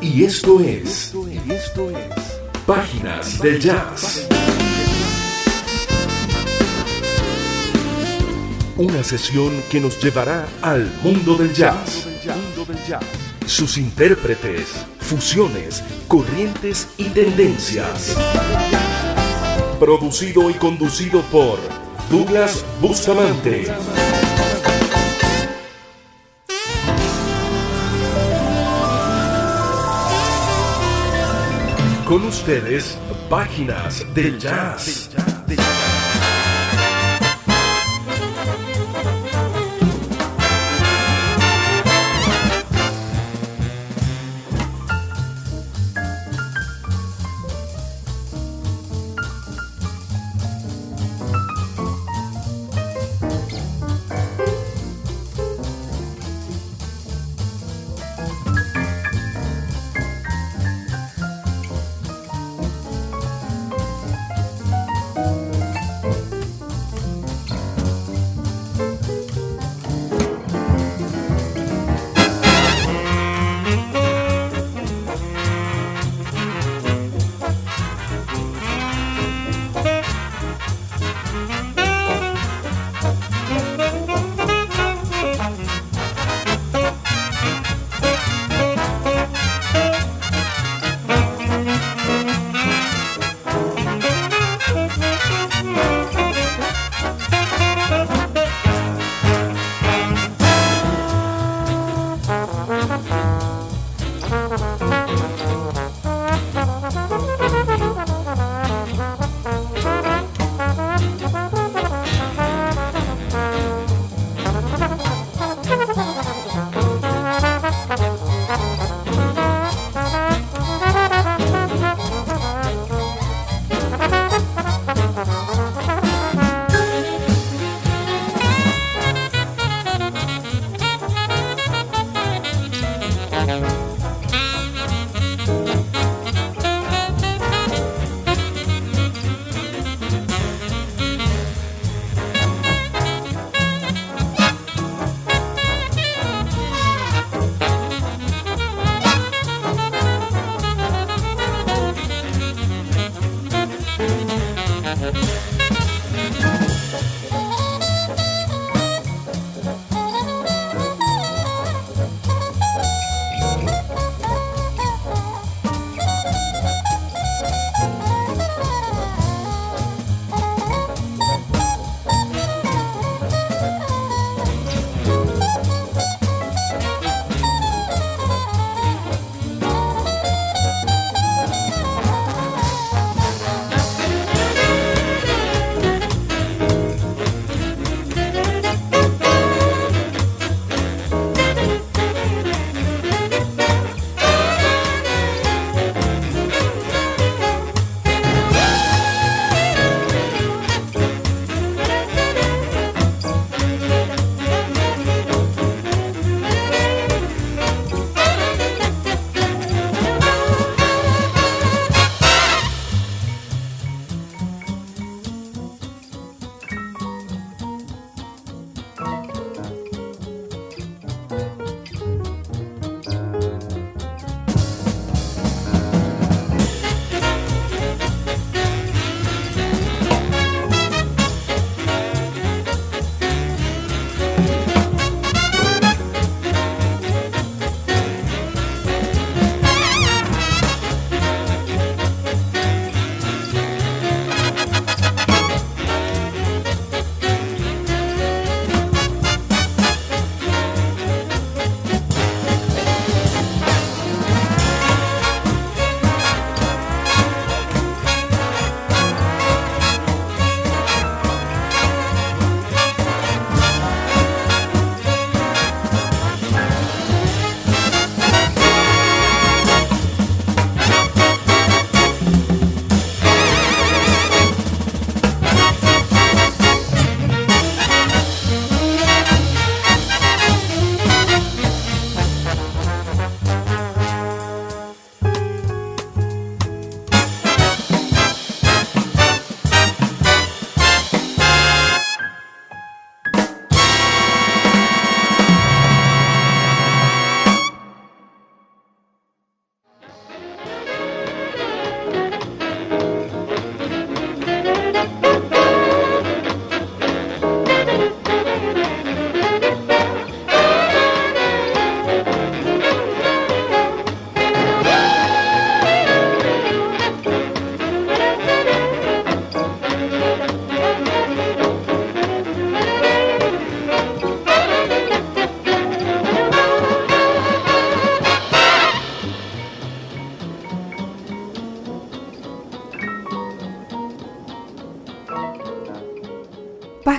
Y esto es. Esto es. Páginas del Jazz. Una sesión que nos llevará al mundo del jazz. Sus intérpretes, fusiones, corrientes y tendencias. Producido y conducido por Douglas Bustamante. Con ustedes, Páginas del Jazz.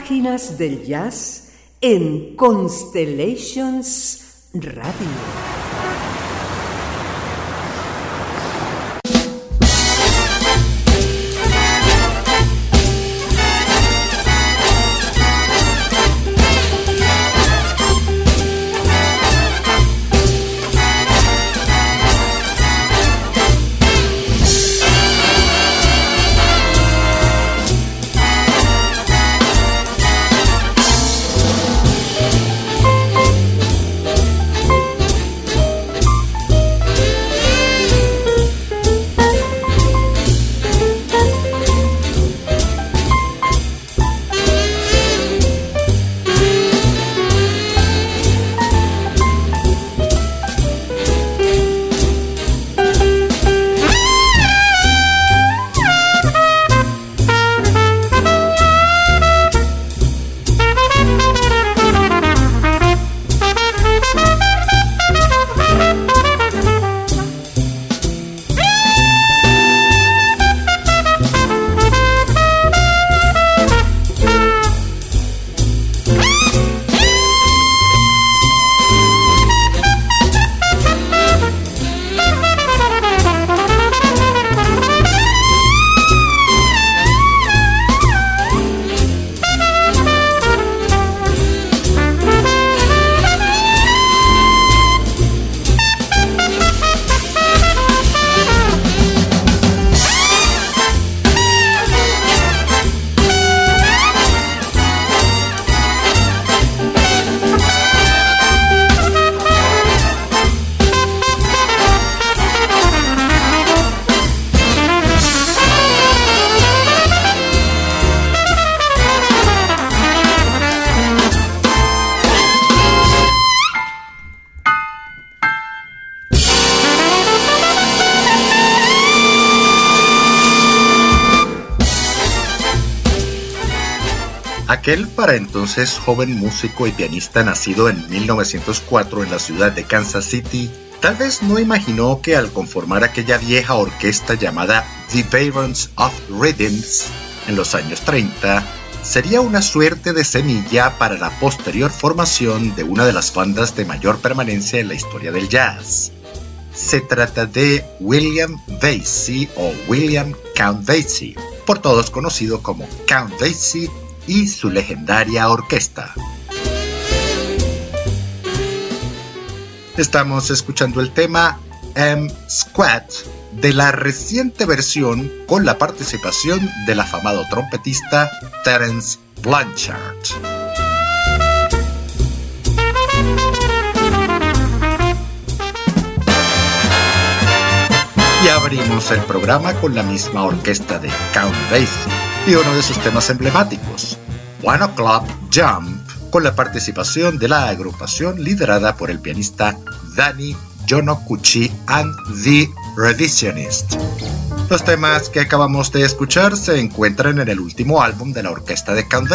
Páginas del Jazz en Constellations Radio. Para entonces joven músico y pianista nacido en 1904 en la ciudad de Kansas City, tal vez no imaginó que al conformar aquella vieja orquesta llamada The Barons of Rhythms en los años 30, sería una suerte de semilla para la posterior formación de una de las bandas de mayor permanencia en la historia del jazz. Se trata de William Basie o William Count Basie, por todos conocido como Count Basie y su legendaria orquesta. Estamos escuchando el tema M Squat de la reciente versión con la participación del afamado trompetista Terence Blanchard. Y abrimos el programa con la misma orquesta de Count Basie y uno de sus temas emblemáticos, One O'Clock Jump, con la participación de la agrupación liderada por el pianista Danny Yonokuchi and the Revisionist. Los temas que acabamos de escuchar se encuentran en el último álbum de la orquesta de Count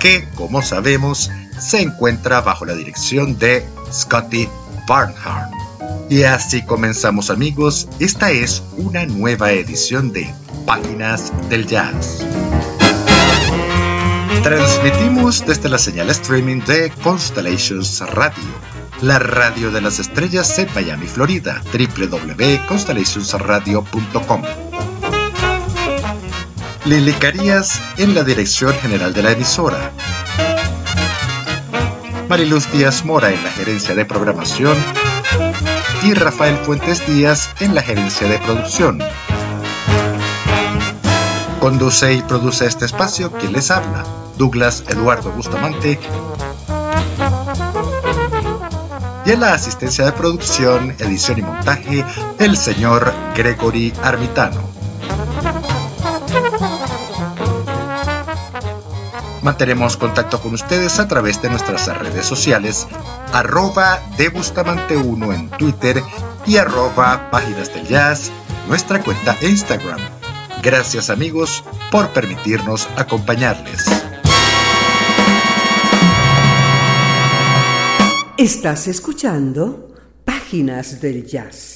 que, como sabemos, se encuentra bajo la dirección de Scotty Barnhart. Y así comenzamos amigos, esta es una nueva edición de Páginas del Jazz. Transmitimos desde la señal streaming de Constellations Radio, la radio de las estrellas en Miami, Florida, www.constellationsradio.com. Lili Carías en la dirección general de la emisora. Mariluz Díaz Mora en la gerencia de programación y Rafael Fuentes Díaz en la gerencia de producción. Conduce y produce este espacio quien les habla, Douglas Eduardo Bustamante. Y en la asistencia de producción, edición y montaje, el señor Gregory Armitano. Mantenemos contacto con ustedes a través de nuestras redes sociales, arroba de Bustamante1 en Twitter y arroba Páginas del Jazz, nuestra cuenta Instagram. Gracias amigos por permitirnos acompañarles. Estás escuchando Páginas del Jazz.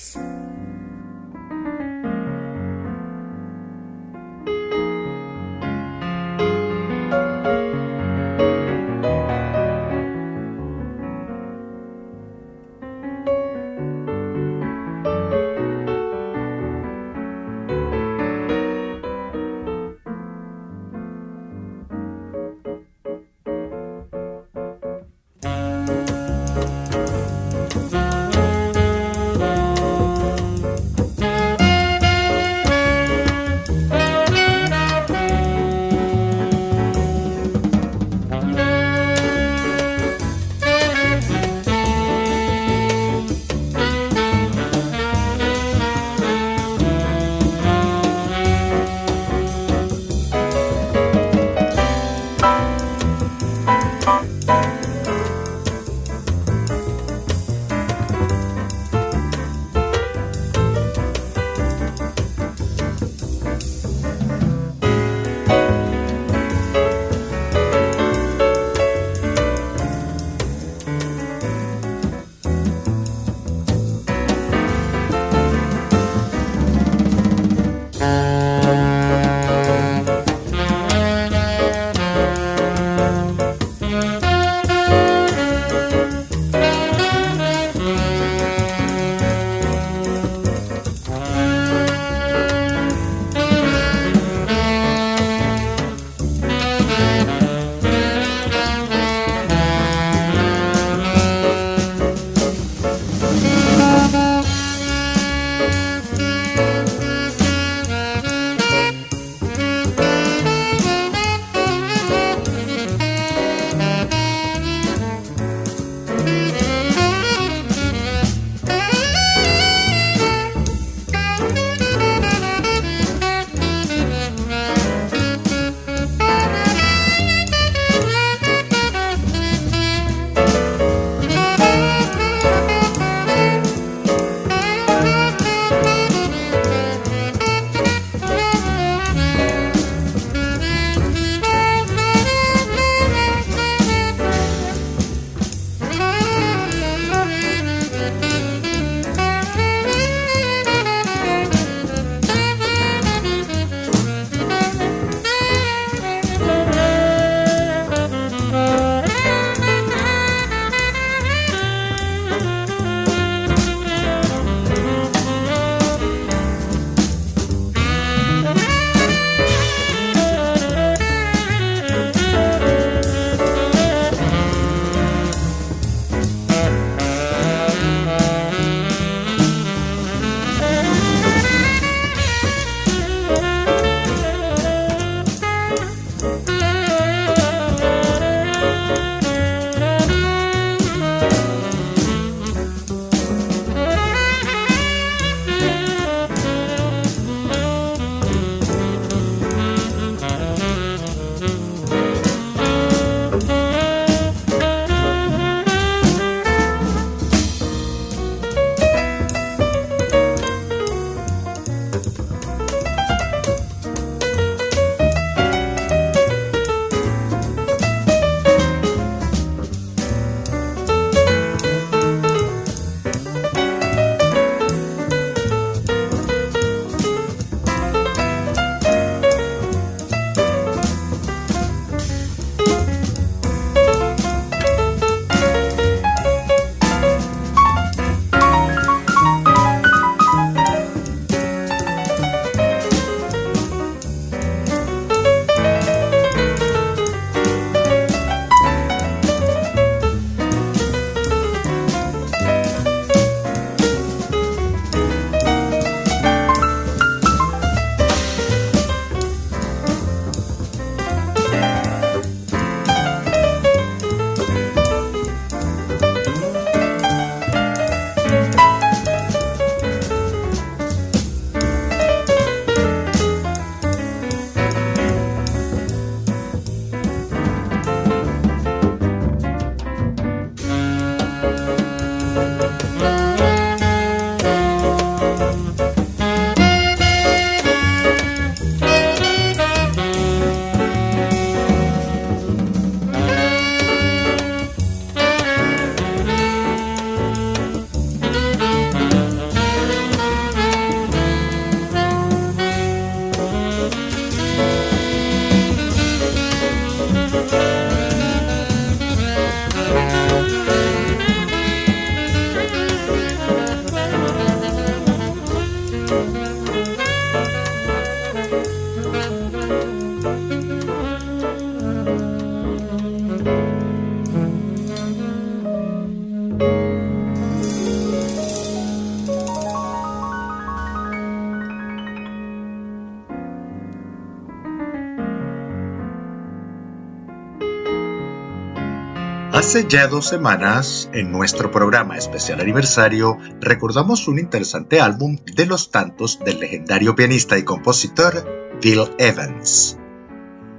Hace ya dos semanas, en nuestro programa especial aniversario, recordamos un interesante álbum de los tantos del legendario pianista y compositor Bill Evans.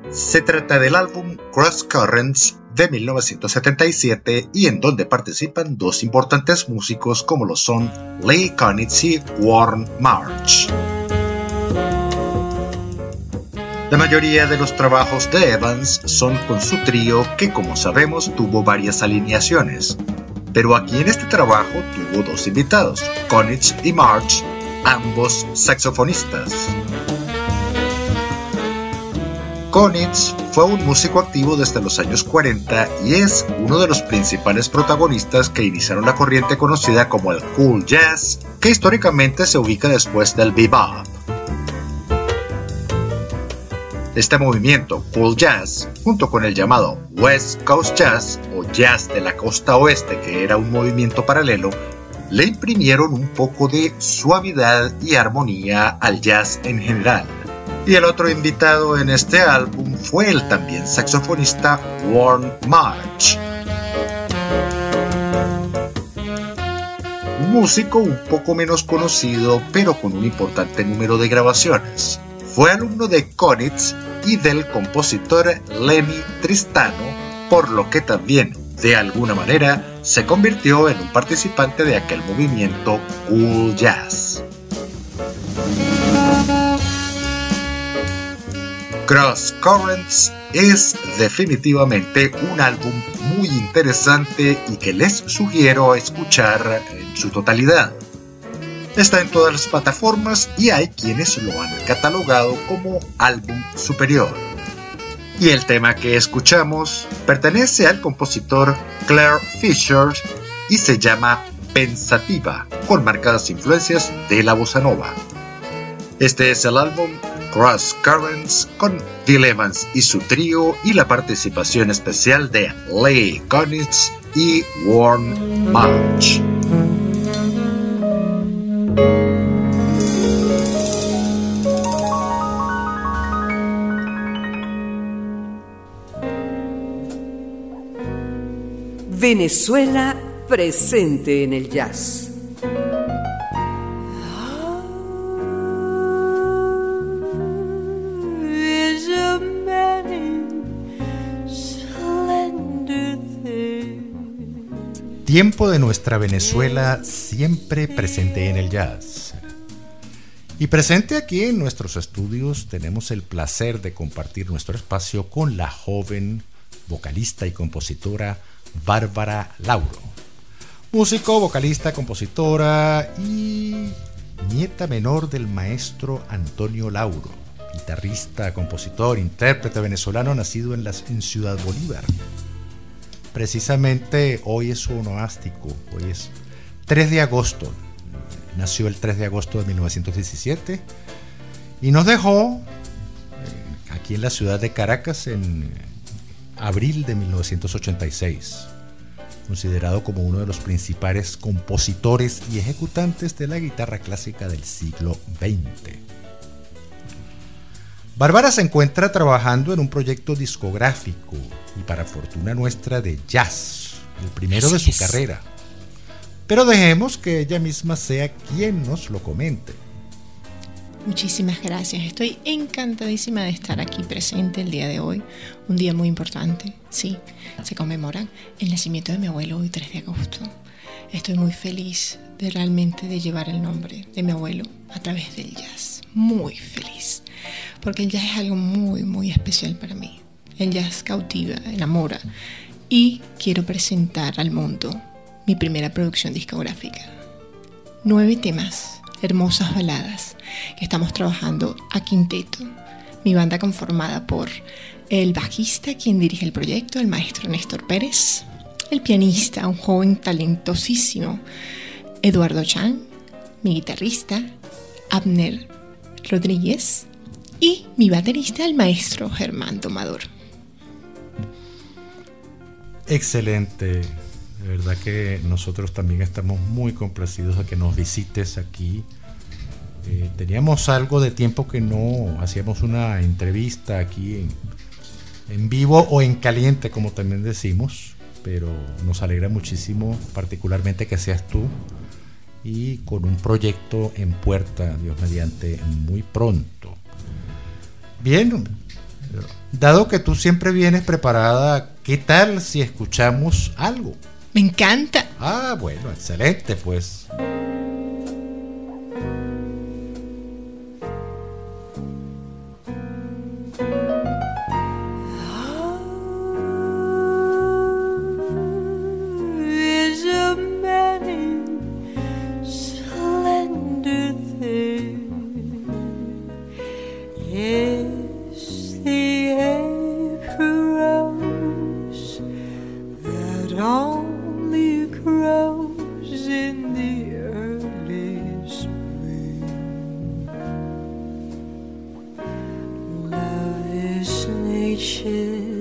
Se trata del álbum Cross Currents de 1977 y en donde participan dos importantes músicos como lo son Lee Konitz y Warren March. La mayoría de los trabajos de Evans son con su trío que como sabemos tuvo varias alineaciones, pero aquí en este trabajo tuvo dos invitados, Konitz y March, ambos saxofonistas. Konitz fue un músico activo desde los años 40 y es uno de los principales protagonistas que iniciaron la corriente conocida como el cool jazz, que históricamente se ubica después del bebop. Este movimiento cool jazz, junto con el llamado West Coast Jazz o jazz de la costa oeste, que era un movimiento paralelo, le imprimieron un poco de suavidad y armonía al jazz en general. Y el otro invitado en este álbum fue el también saxofonista Warren March. Un músico un poco menos conocido, pero con un importante número de grabaciones. Fue alumno de Konitz y del compositor Lenny Tristano, por lo que también, de alguna manera, se convirtió en un participante de aquel movimiento cool jazz. Cross Currents es definitivamente un álbum muy interesante y que les sugiero escuchar en su totalidad. Está en todas las plataformas y hay quienes lo han catalogado como álbum superior. Y el tema que escuchamos pertenece al compositor Claire Fisher y se llama Pensativa, con marcadas influencias de la bossa nova. Este es el álbum Cross Currents con Bill y su trío y la participación especial de Lee Konitz y Warren March. Venezuela presente en el jazz. Tiempo de nuestra Venezuela siempre presente en el jazz. Y presente aquí en nuestros estudios tenemos el placer de compartir nuestro espacio con la joven vocalista y compositora Bárbara Lauro. Músico, vocalista, compositora y nieta menor del maestro Antonio Lauro, guitarrista, compositor, intérprete venezolano nacido en, Ciudad Bolívar. Precisamente hoy es su onomástico, hoy es 3 de agosto, nació el 3 de agosto de 1917 y nos dejó eh, aquí en la ciudad de Caracas en abril de 1986, considerado como uno de los principales compositores y ejecutantes de la guitarra clásica del siglo XX. Bárbara se encuentra trabajando en un proyecto discográfico y para fortuna nuestra de jazz, el primero de su carrera. Pero dejemos que ella misma sea quien nos lo comente. Muchísimas gracias. Estoy encantadísima de estar aquí presente el día de hoy. Un día muy importante. Sí, se conmemora el nacimiento de mi abuelo hoy 3 de agosto. Estoy muy feliz de realmente de llevar el nombre de mi abuelo a través del jazz. Muy feliz. Porque el jazz es algo muy, muy especial para mí. El jazz cautiva, enamora. Y quiero presentar al mundo mi primera producción discográfica. Nueve temas hermosas baladas que estamos trabajando a quinteto. Mi banda conformada por el bajista, quien dirige el proyecto, el maestro Néstor Pérez, el pianista, un joven talentosísimo, Eduardo Chan, mi guitarrista, Abner Rodríguez y mi baterista, el maestro Germán Tomador. Excelente, verdad que nosotros también estamos muy complacidos de que nos visites aquí. Eh, teníamos algo de tiempo que no hacíamos una entrevista aquí en, en, vivo o en caliente, como también decimos. pero nos alegra muchísimo, particularmente que seas tú y con un proyecto en puerta, Dios mediante, muy pronto. Bien, dado que tú siempre vienes preparada, ¿qué tal si escuchamos algo? Me encanta. Ah, bueno, excelente, pues. 是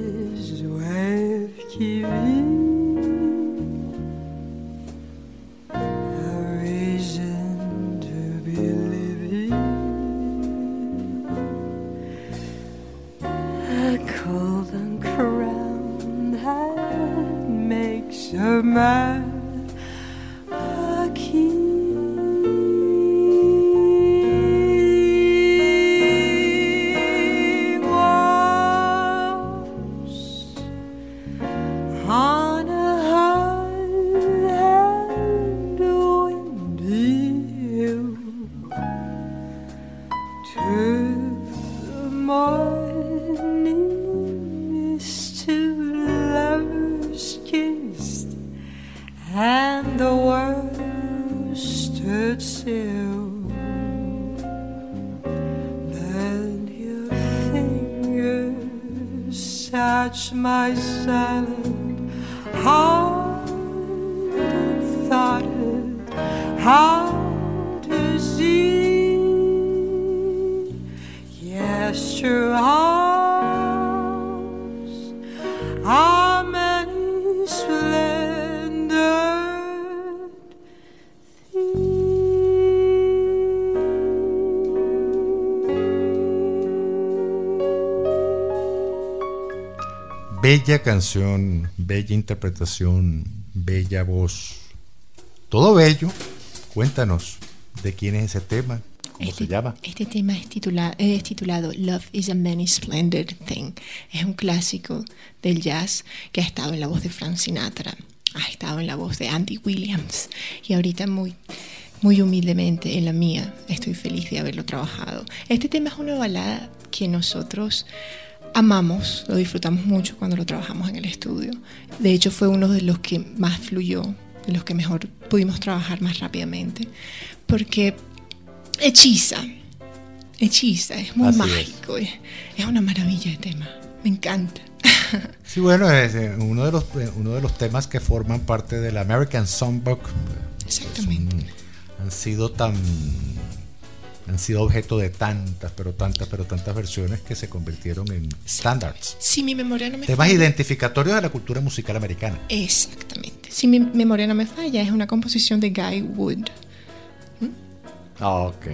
Bella canción, bella interpretación, bella voz. Todo bello. Cuéntanos de quién es ese tema, cómo este, se llama. Este tema es, es titulado Love is a Many Splendid Thing. Es un clásico del jazz que ha estado en la voz de Frank Sinatra, ha estado en la voz de Andy Williams y ahorita muy muy humildemente en la mía. Estoy feliz de haberlo trabajado. Este tema es una balada que nosotros amamos, lo disfrutamos mucho cuando lo trabajamos en el estudio. De hecho, fue uno de los que más fluyó, de los que mejor pudimos trabajar más rápidamente, porque hechiza, hechiza, es muy mágico, es. una maravilla de tema, me encanta. Sí, bueno, es eh, uno de los, eh, uno de los temas que forman parte del American Songbook. Exactamente. han sido tan han sido objeto de tantas, pero tantas, pero tantas versiones que se convirtieron en standards. Si mi memoria no me Temas identificatorios de la cultura musical americana. Exactamente. Si mi memoria no me falla, es una composición de Guy Wood. ¿Mm? Ok.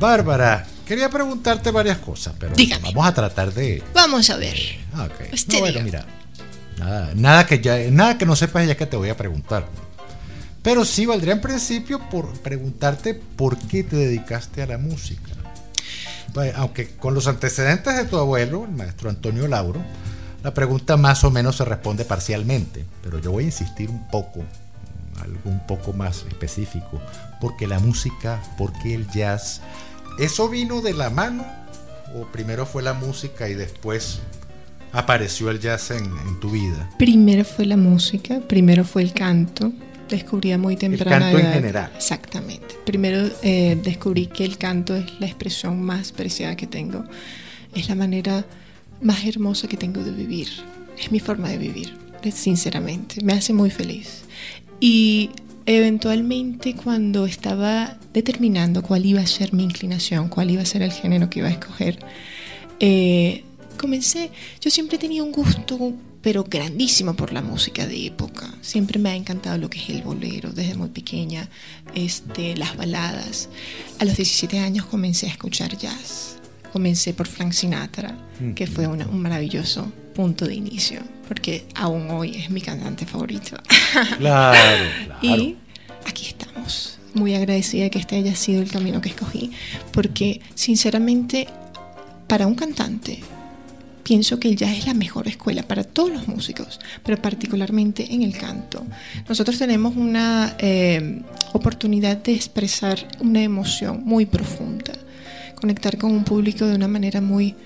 Bárbara, quería preguntarte varias cosas, pero vamos a tratar de. Vamos a ver. Ok. No, bueno, mira. Nada, nada, que ya, nada que no sepas ya que te voy a preguntar. Pero sí valdría en principio por preguntarte por qué te dedicaste a la música. Aunque con los antecedentes de tu abuelo, el maestro Antonio Lauro, la pregunta más o menos se responde parcialmente, pero yo voy a insistir un poco, algo un poco más específico, porque la música, porque el jazz, ¿eso vino de la mano? ¿O primero fue la música y después apareció el jazz en, en tu vida? Primero fue la música, primero fue el canto, descubrí muy temprana el canto en general. Exactamente. Primero eh, descubrí que el canto es la expresión más preciada que tengo. Es la manera más hermosa que tengo de vivir. Es mi forma de vivir, sinceramente. Me hace muy feliz. Y eventualmente cuando estaba determinando cuál iba a ser mi inclinación, cuál iba a ser el género que iba a escoger, eh, comencé, yo siempre tenía un gusto pero grandísimo por la música de época. Siempre me ha encantado lo que es el bolero desde muy pequeña, este, las baladas. A los 17 años comencé a escuchar jazz. comencé por Frank Sinatra, que fue un maravilloso punto de inicio, porque aún hoy es mi cantante favorito. Claro, claro. y aquí estamos, muy agradecida de que este haya sido el camino que escogí, porque sinceramente, para un cantante, pienso que el jazz es la mejor escuela para todos los músicos, pero particularmente en el canto. Nosotros tenemos una eh, oportunidad de expresar una emoción muy profunda, conectar con un público de una manera muy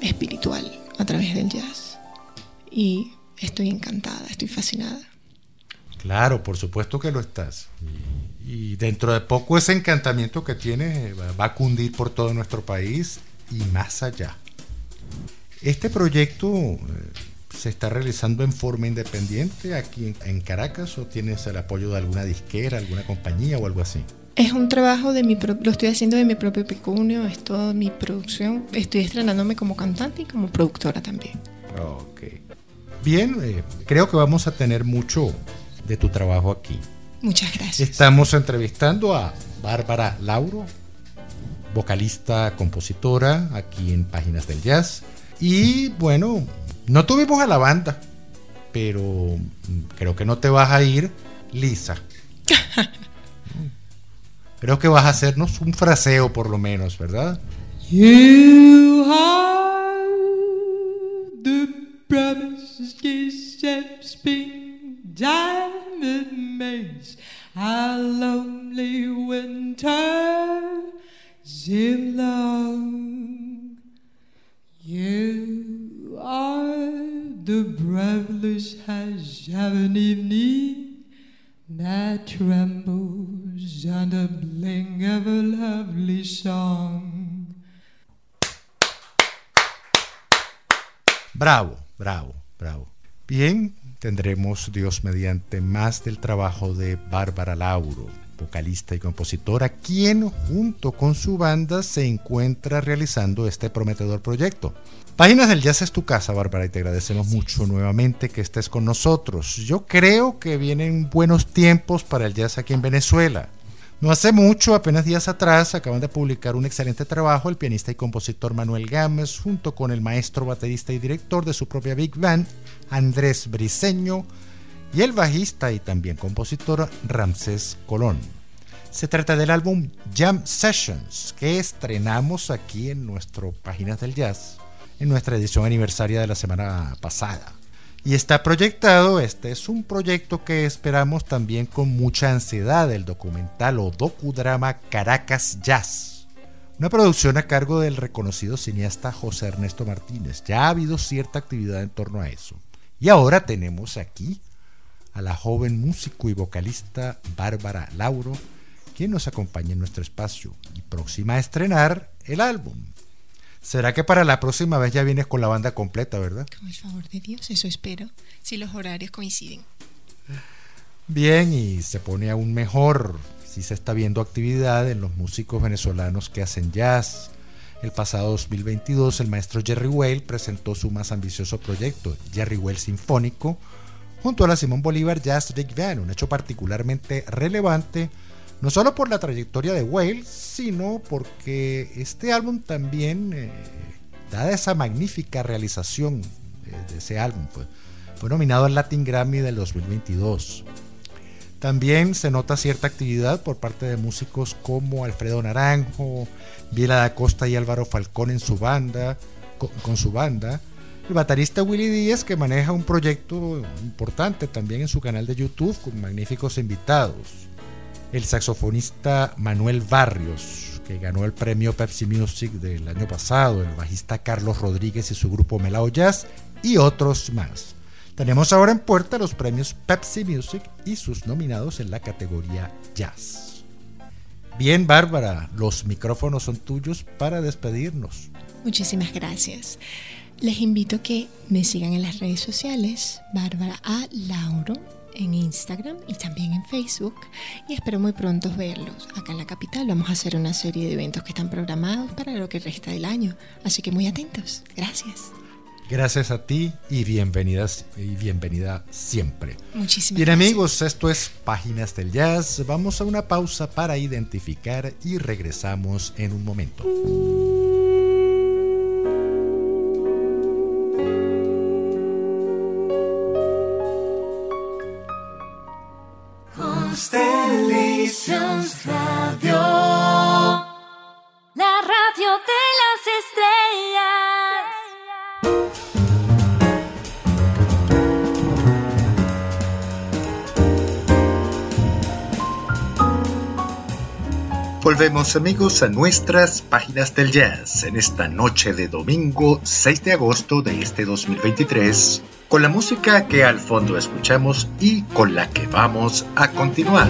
espiritual a través del jazz. Y estoy encantada, estoy fascinada. Claro, por supuesto que lo estás. Y, dentro de poco ese encantamiento que tienes va a cundir por todo nuestro país y más allá. Este proyecto eh, se está realizando en forma independiente aquí en, Caracas o tienes el apoyo de alguna disquera, alguna compañía o algo así? Es un trabajo de mi lo estoy haciendo de mi propio pecunio, es toda mi producción. Estoy estrenándome como cantante y como productora también. Ok. Bien, eh, creo que vamos a tener mucho de tu trabajo aquí. Muchas gracias. Estamos entrevistando a Bárbara Lauro, vocalista, compositora, aquí en Páginas del Jazz. Y bueno, no tuvimos a la banda, pero creo que no te vas a ir lisa. creo que vas a hacernos un fraseo por lo menos, ¿verdad? You are the promise diamond maze, a lonely winter. An evening that trembles bling of a lovely song. Bravo, bravo, bravo. Bien, tendremos Dios mediante más del trabajo de Bárbara Lauro vocalista y compositora, quien junto con su banda se encuentra realizando este prometedor proyecto. Páginas del Jazz es tu casa, Bárbara, y te agradecemos mucho nuevamente que estés con nosotros. Yo creo que vienen buenos tiempos para el jazz aquí en Venezuela. No hace mucho, apenas días atrás, acaban de publicar un excelente trabajo el pianista y compositor Manuel Gámez junto con el maestro baterista y director de su propia Big Band, Andrés Briceño, y el bajista y también compositor Ramsés Colón. Se trata del álbum Jam Sessions que estrenamos aquí en nuestro Páginas del Jazz en nuestra edición aniversaria de la semana pasada. Y está proyectado, este es un proyecto que esperamos también con mucha ansiedad, el documental o docudrama Caracas Jazz. Una producción a cargo del reconocido cineasta José Ernesto Martínez. Ya ha habido cierta actividad en torno a eso. Y ahora tenemos aquí a la joven músico y vocalista Bárbara Lauro, quien nos acompaña en nuestro espacio y próxima a estrenar el álbum. ¿Será que para la próxima vez ya vienes con la banda completa, verdad? Con el favor de Dios, eso espero, si los horarios coinciden. Bien, y se pone aún mejor si se está viendo actividad en los músicos venezolanos que hacen jazz. El pasado 2022 el maestro Jerry Whale presentó su más ambicioso proyecto, Jerry Whale Sinfónico, junto a la Simón Bolívar Jazz Big Band, un hecho particularmente relevante no solo por la trayectoria de Whale, sino porque este álbum también, eh, dada esa magnífica realización de, ese álbum, pues, fue nominado al Latin Grammy del 2022. También se nota cierta actividad por parte de músicos como Alfredo Naranjo, Vila da Costa y Álvaro Falcón en su banda, con su banda, el baterista Willy Díaz que maneja un proyecto importante también en su canal de YouTube con magníficos invitados. El saxofonista Manuel Barrios, que ganó el premio Pepsi Music del año pasado, el bajista Carlos Rodríguez y su grupo Melao Jazz y otros más. Tenemos ahora en puerta los premios Pepsi Music y sus nominados en la categoría Jazz. Bien, Bárbara, los micrófonos son tuyos para despedirnos. Muchísimas gracias. Les invito a que me sigan en las redes sociales, Bárbara A. Lauro, en Instagram y también en Facebook. Y espero muy pronto verlos. Acá en la capital vamos a hacer una serie de eventos que están programados para lo que resta del año. Así que muy atentos. Gracias. Gracias a ti y bienvenidas y bienvenida siempre. Muchísimas Bien amigos, esto es Páginas del Jazz. Vamos a una pausa para identificar y regresamos en un momento. Constellations Radio. La radio de las estrellas. Volvemos amigos a nuestras páginas del jazz en esta noche de domingo 6 de agosto de este 2023 con la música que al fondo escuchamos y con la que vamos a continuar.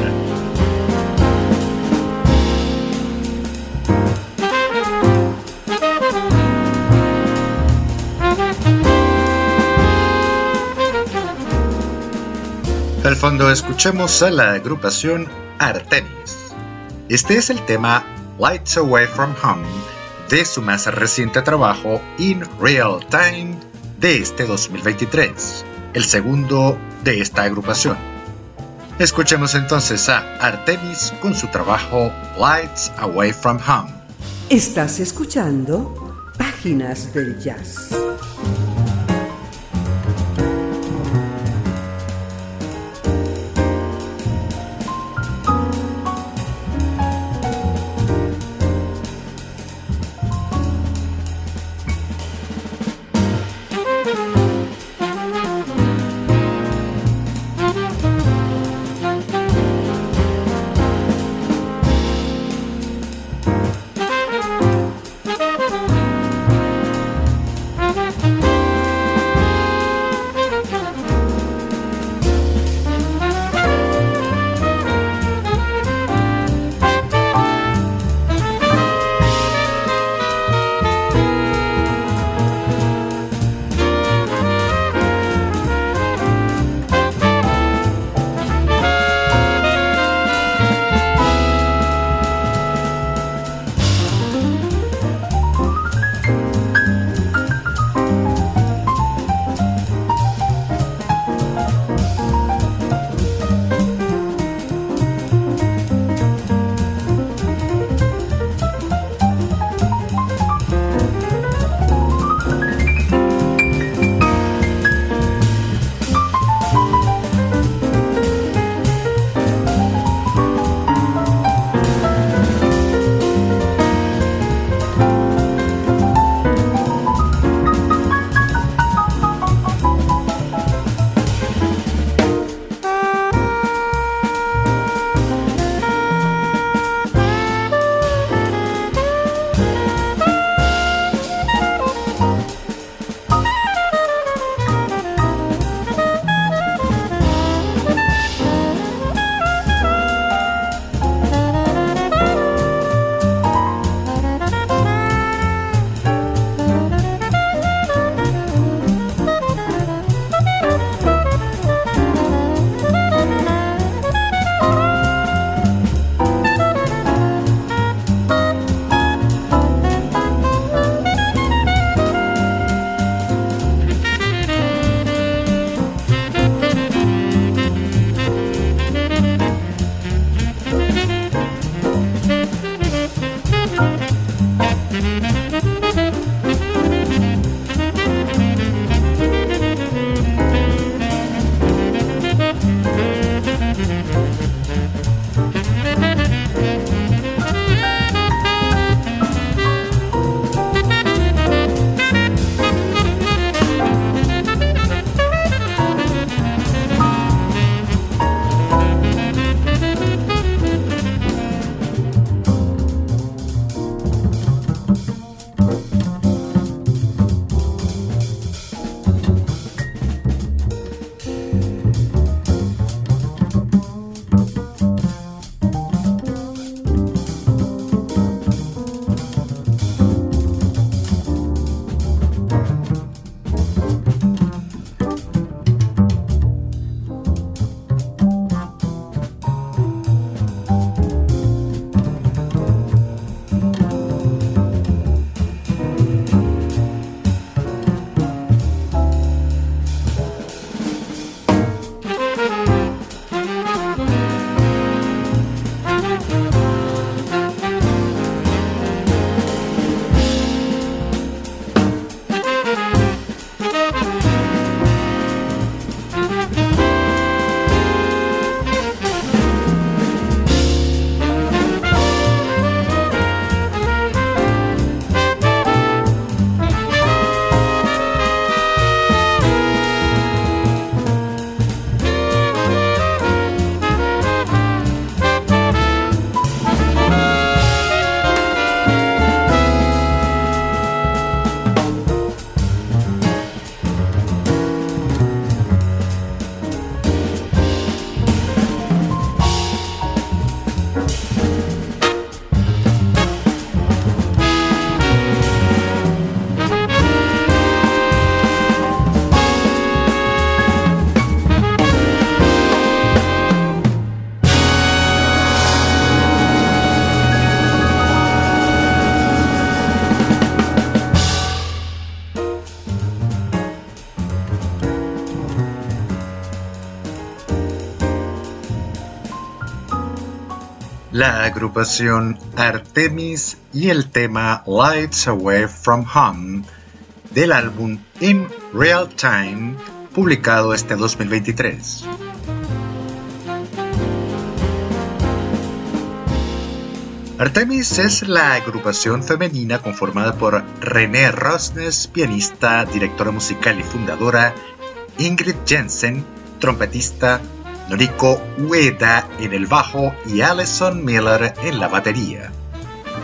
Al fondo escuchamos a la agrupación Artemis. Este es el tema Lights Away from Home de su más reciente trabajo In Real Time de este 2023, el segundo de esta agrupación. Escuchemos entonces a Artemis con su trabajo Lights Away from Home. Estás escuchando Páginas del Jazz. La agrupación Artemis y el tema Lights Away from Home del álbum In Real Time publicado este 2023. Artemis es la agrupación femenina conformada por René Rosnes, pianista, directora musical y fundadora, Ingrid Jensen, trompetista, Noriko Ueda en el bajo y Alison Miller en la batería.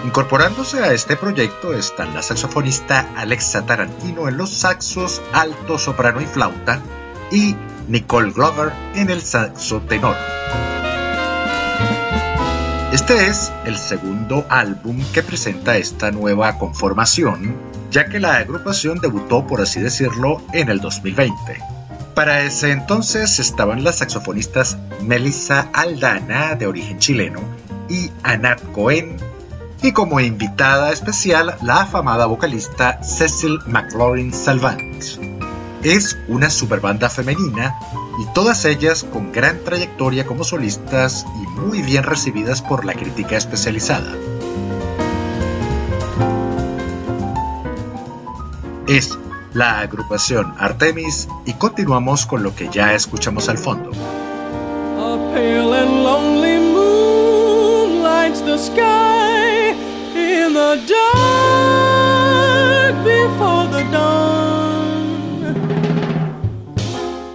Incorporándose a este proyecto están la saxofonista Alexa Tarantino en los saxos, alto, soprano y flauta y Nicole Glover en el saxo tenor. Este es el segundo álbum que presenta esta nueva conformación, ya que la agrupación debutó, por así decirlo, en el 2020. Para ese entonces estaban las saxofonistas Melissa Aldana, de origen chileno, y Anat Cohen, y como invitada especial la afamada vocalista Cecil McLaurin Salvant. Es una superbanda femenina y todas ellas con gran trayectoria como solistas y muy bien recibidas por la crítica especializada. Es la agrupación Artemis y continuamos con lo que ya escuchamos al fondo. A pale and lonely moon lights the sky in the dark before the dawn.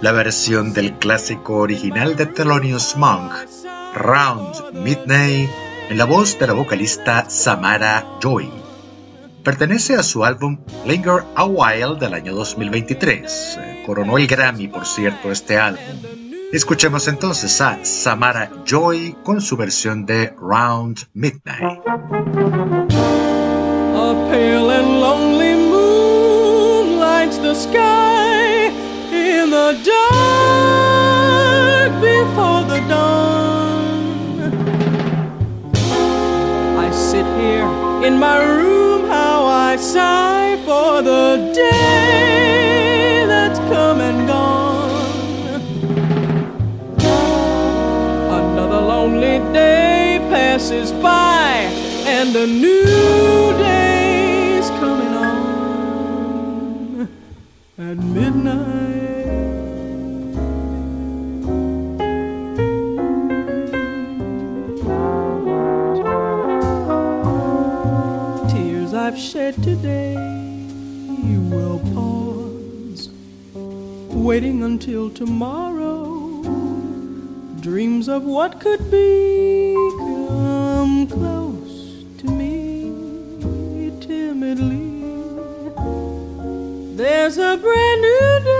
La versión del clásico original de Thelonious Monk, Round Midnight, en la voz de la vocalista Samara Joy. Pertenece a su álbum Linger a While del año 2023. Eh, coronó el Grammy, por cierto, este álbum. Escuchemos entonces a Samara Joy con su versión de Round Midnight. A pale and lonely moon lights the sky in the dark before the dawn. I sit here in my room I sigh for the day that's come and gone. Another lonely day passes by, and a new day's coming on at midnight. Waiting until tomorrow. Dreams of what could be come close to me timidly. There's a brand new day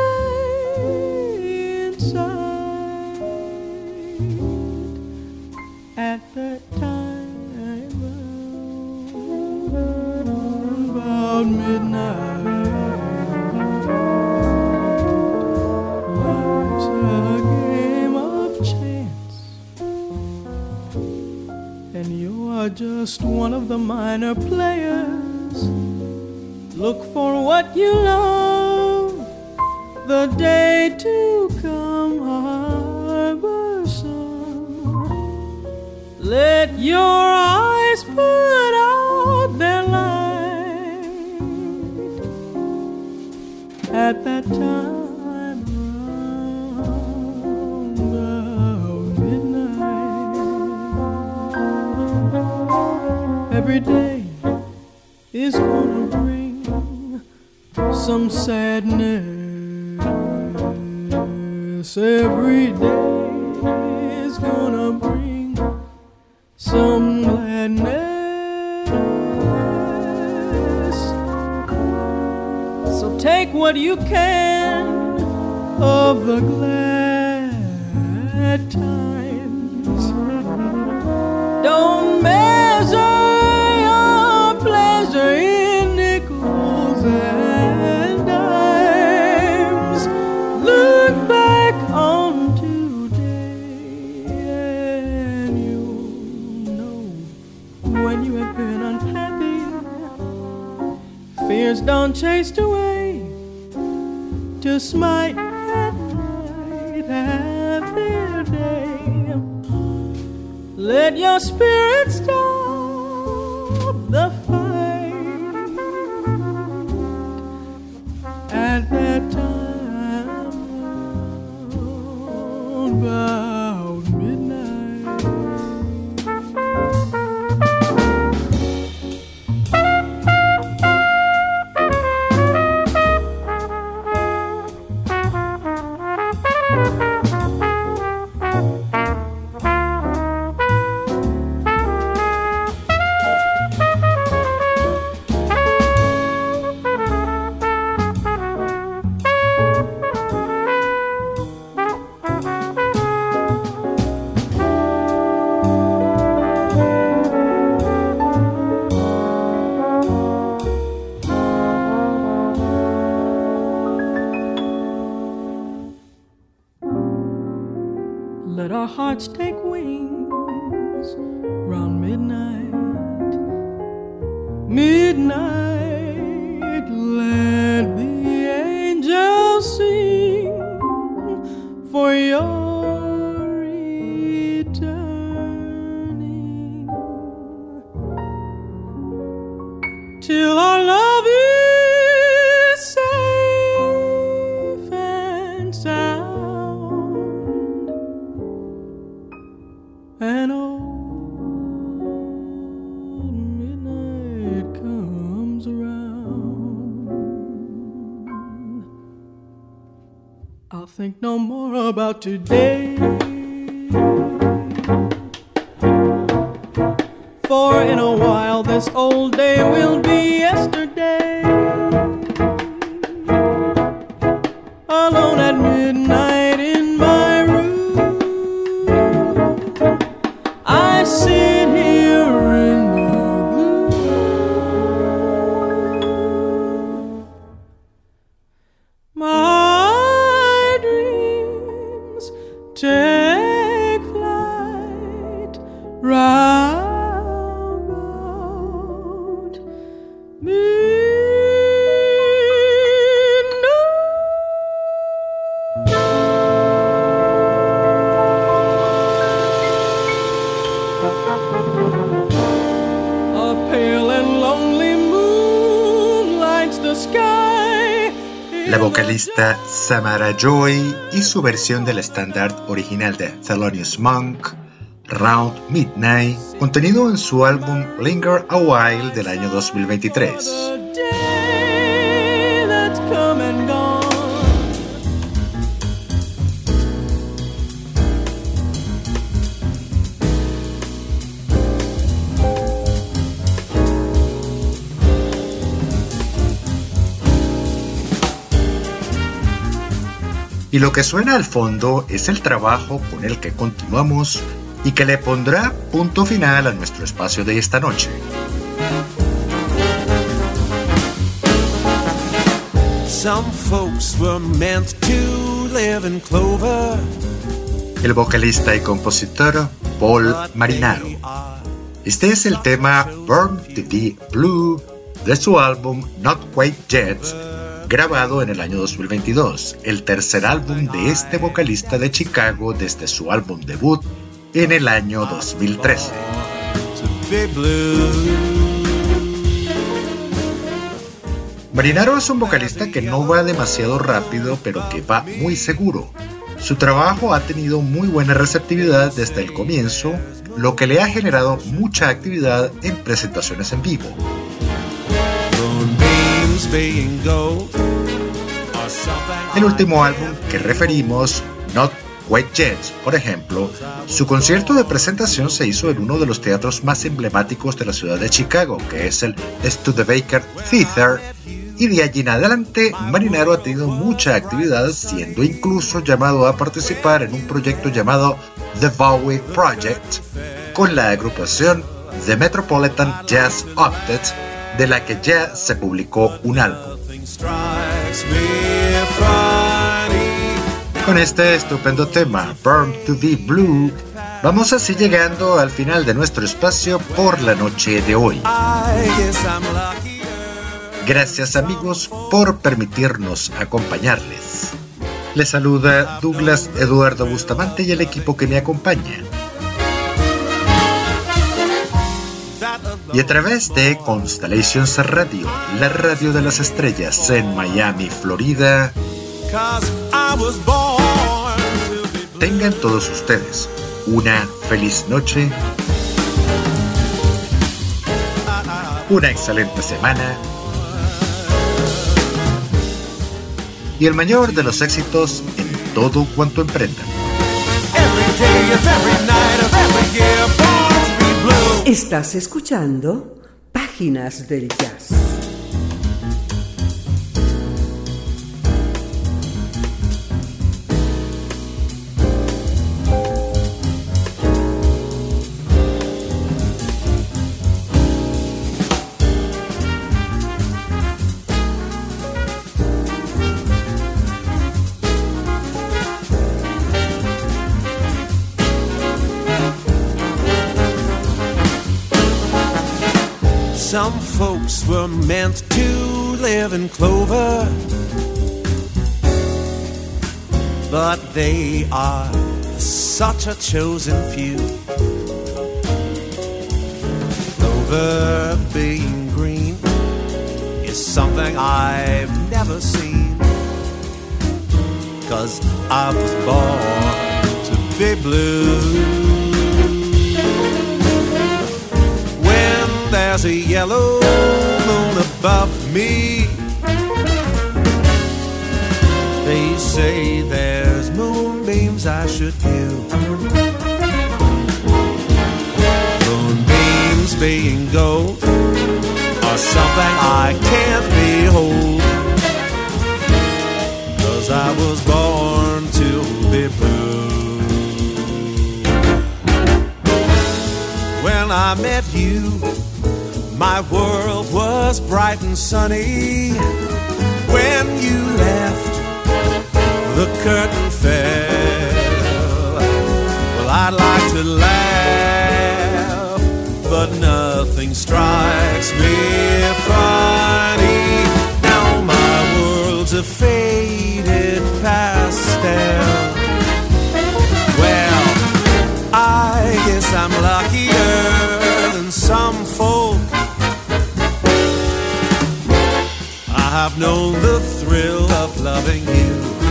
today. Samara Joy y su versión del estándar original de Thelonious Monk, Round Midnight, contenido en su álbum Linger a While del año 2023. Lo que suena al fondo es el trabajo con el que continuamos y que le pondrá punto final a nuestro espacio de esta noche. El vocalista y compositor Paul Marinaro. Este es el tema Burn to Be Blue de su álbum Not Quite Yet, grabado en el año 2022, el tercer álbum de este vocalista de Chicago desde su álbum debut en el año 2013. To be blue. Marinaro es un vocalista que no va demasiado rápido, pero que va muy seguro. Su trabajo ha tenido muy buena receptividad desde el comienzo, lo que le ha generado mucha actividad en presentaciones en vivo. El último álbum que referimos, Not Quite Yet, por ejemplo, su concierto de presentación se hizo en uno de los teatros más emblemáticos de la ciudad de Chicago, que es el Studebaker Theater, y de allí en adelante Marinaro ha tenido mucha actividad, siendo incluso llamado a participar en un proyecto llamado The Bowie Project, con la agrupación The Metropolitan Jazz Octet, de la que ya se publicó un álbum. Con este estupendo tema, Burn to Be Blue, vamos así llegando al final de nuestro espacio por la noche de hoy. Gracias amigos por permitirnos acompañarles. Les saluda Douglas Eduardo Bustamante y el equipo que me acompaña. y a través de Constellations Radio, la radio de las estrellas en Miami, Florida. Tengan todos ustedes una feliz noche, una excelente semana y el mayor de los éxitos en todo cuanto emprendan. Estás escuchando Páginas del Jazz. In clover, but they are such a chosen few. Clover being green is something I've never seen, cause I was born to be blue. When there's a yellow moon above me. Say there's moonbeams I should view. Moonbeams being gold are something I can't behold. Cause I was born to be blue. When I met you, my world was bright and sunny when you left. Curtain fell. Well, I'd like to laugh, but nothing strikes me funny. Now my world's a faded pastel. Well, I guess I'm luckier than some folk. I've known the thrill of loving you.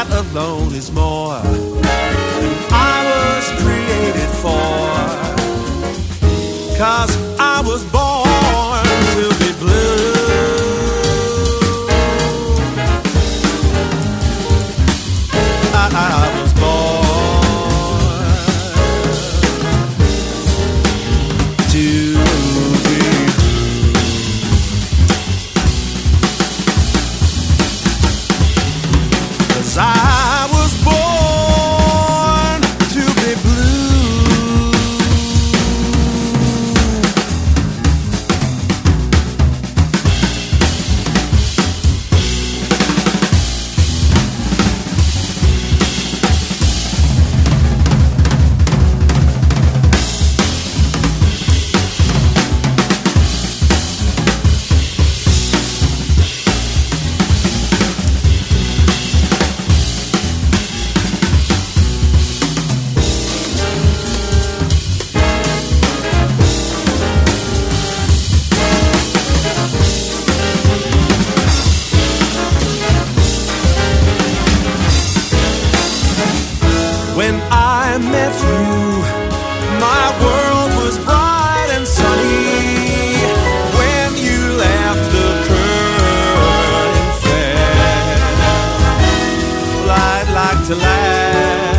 That alone is more than I was created for. Cause I was born like to laugh,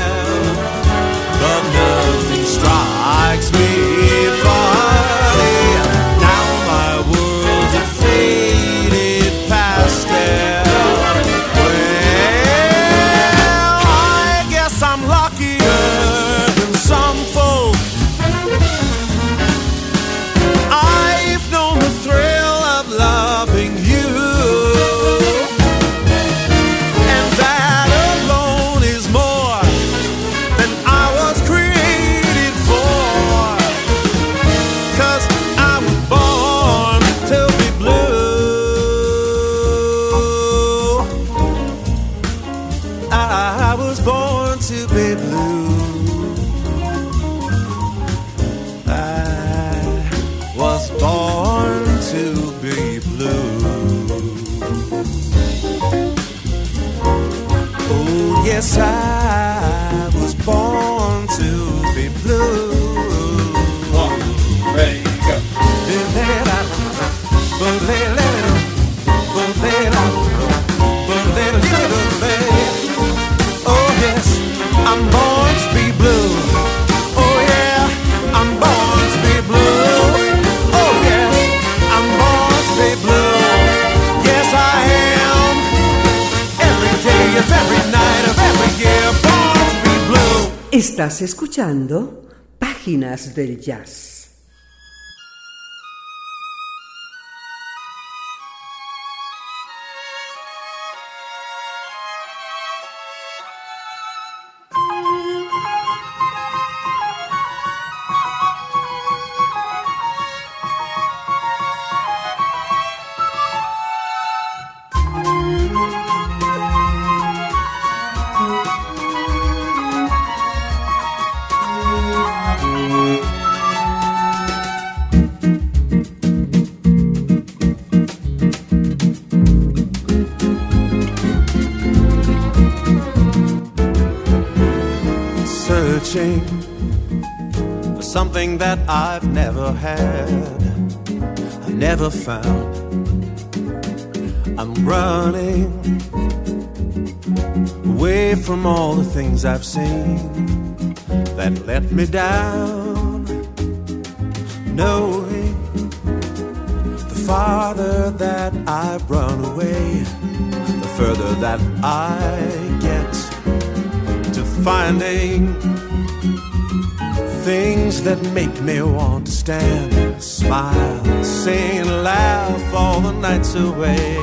Estás escuchando Páginas del Jazz. Something that I've never had, I've never found. I'm running away from all the things I've seen that let me down. Knowing the farther that I run away, the further that I get to finding things that make me want to stand, smile, sing, and laugh all the nights away.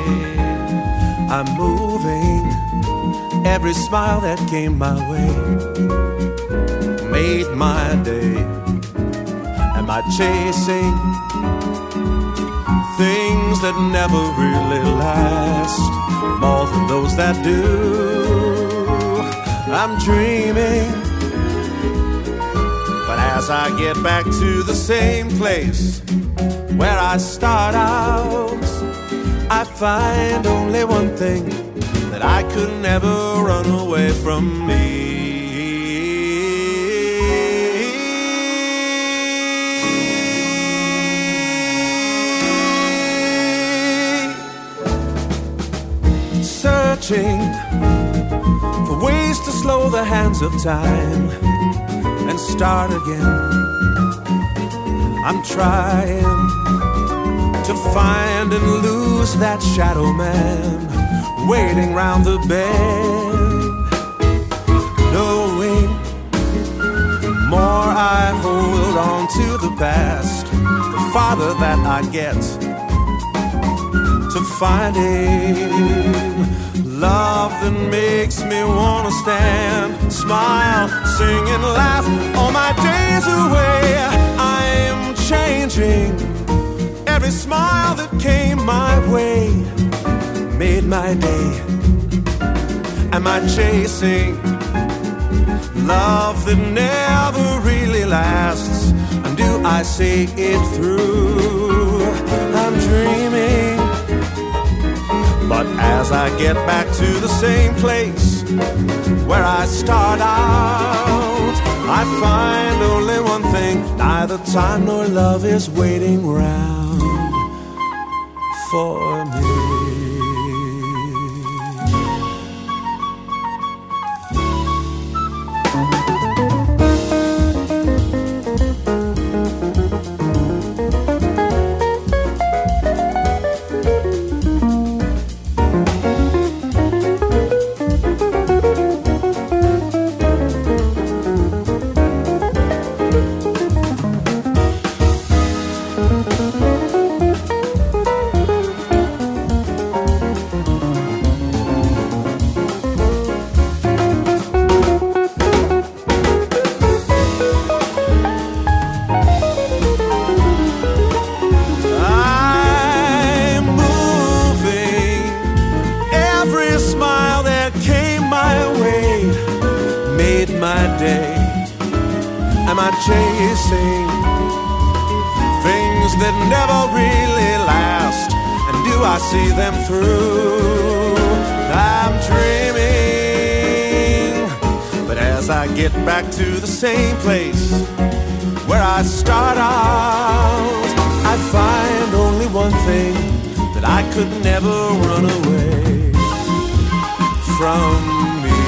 I'm moving, every smile that came my way made my day. Am I chasing things that never really last? More than those that do. I'm dreaming. As I get back to the same place where I start out, I find only one thing that I could never run away from me. Searching for ways to slow the hands of time start again. I'm trying to find and lose that shadow man waiting round the bend. Knowing the more I hold on to the past, the farther that I get to finding love that makes me wanna stand, smile, sing, and laugh all my days away. I am changing. Every smile that came my way made my day. Am I chasing love that never really lasts? And do I see it through? I'm dreaming. But as I get back to the same place where I start out, I find only one thing neither time nor love is waiting round for me. See them through? I'm dreaming But as I get back to the same place where I start out, I find only one thing that I could never run away from me.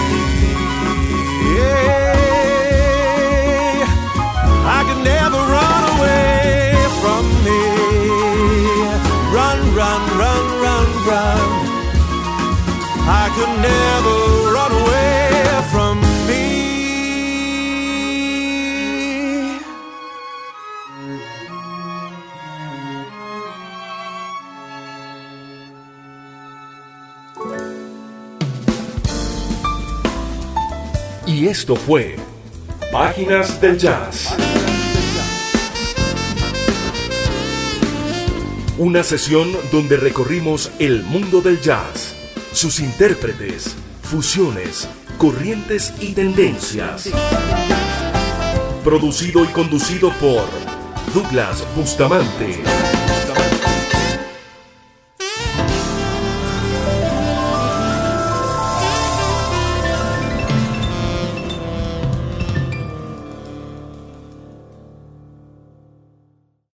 Never run away from me. Y esto fue Páginas del Jazz. Una sesión donde recorrimos el mundo del jazz, sus intérpretes, fusiones, corrientes y tendencias. Producido y conducido por Douglas Bustamante.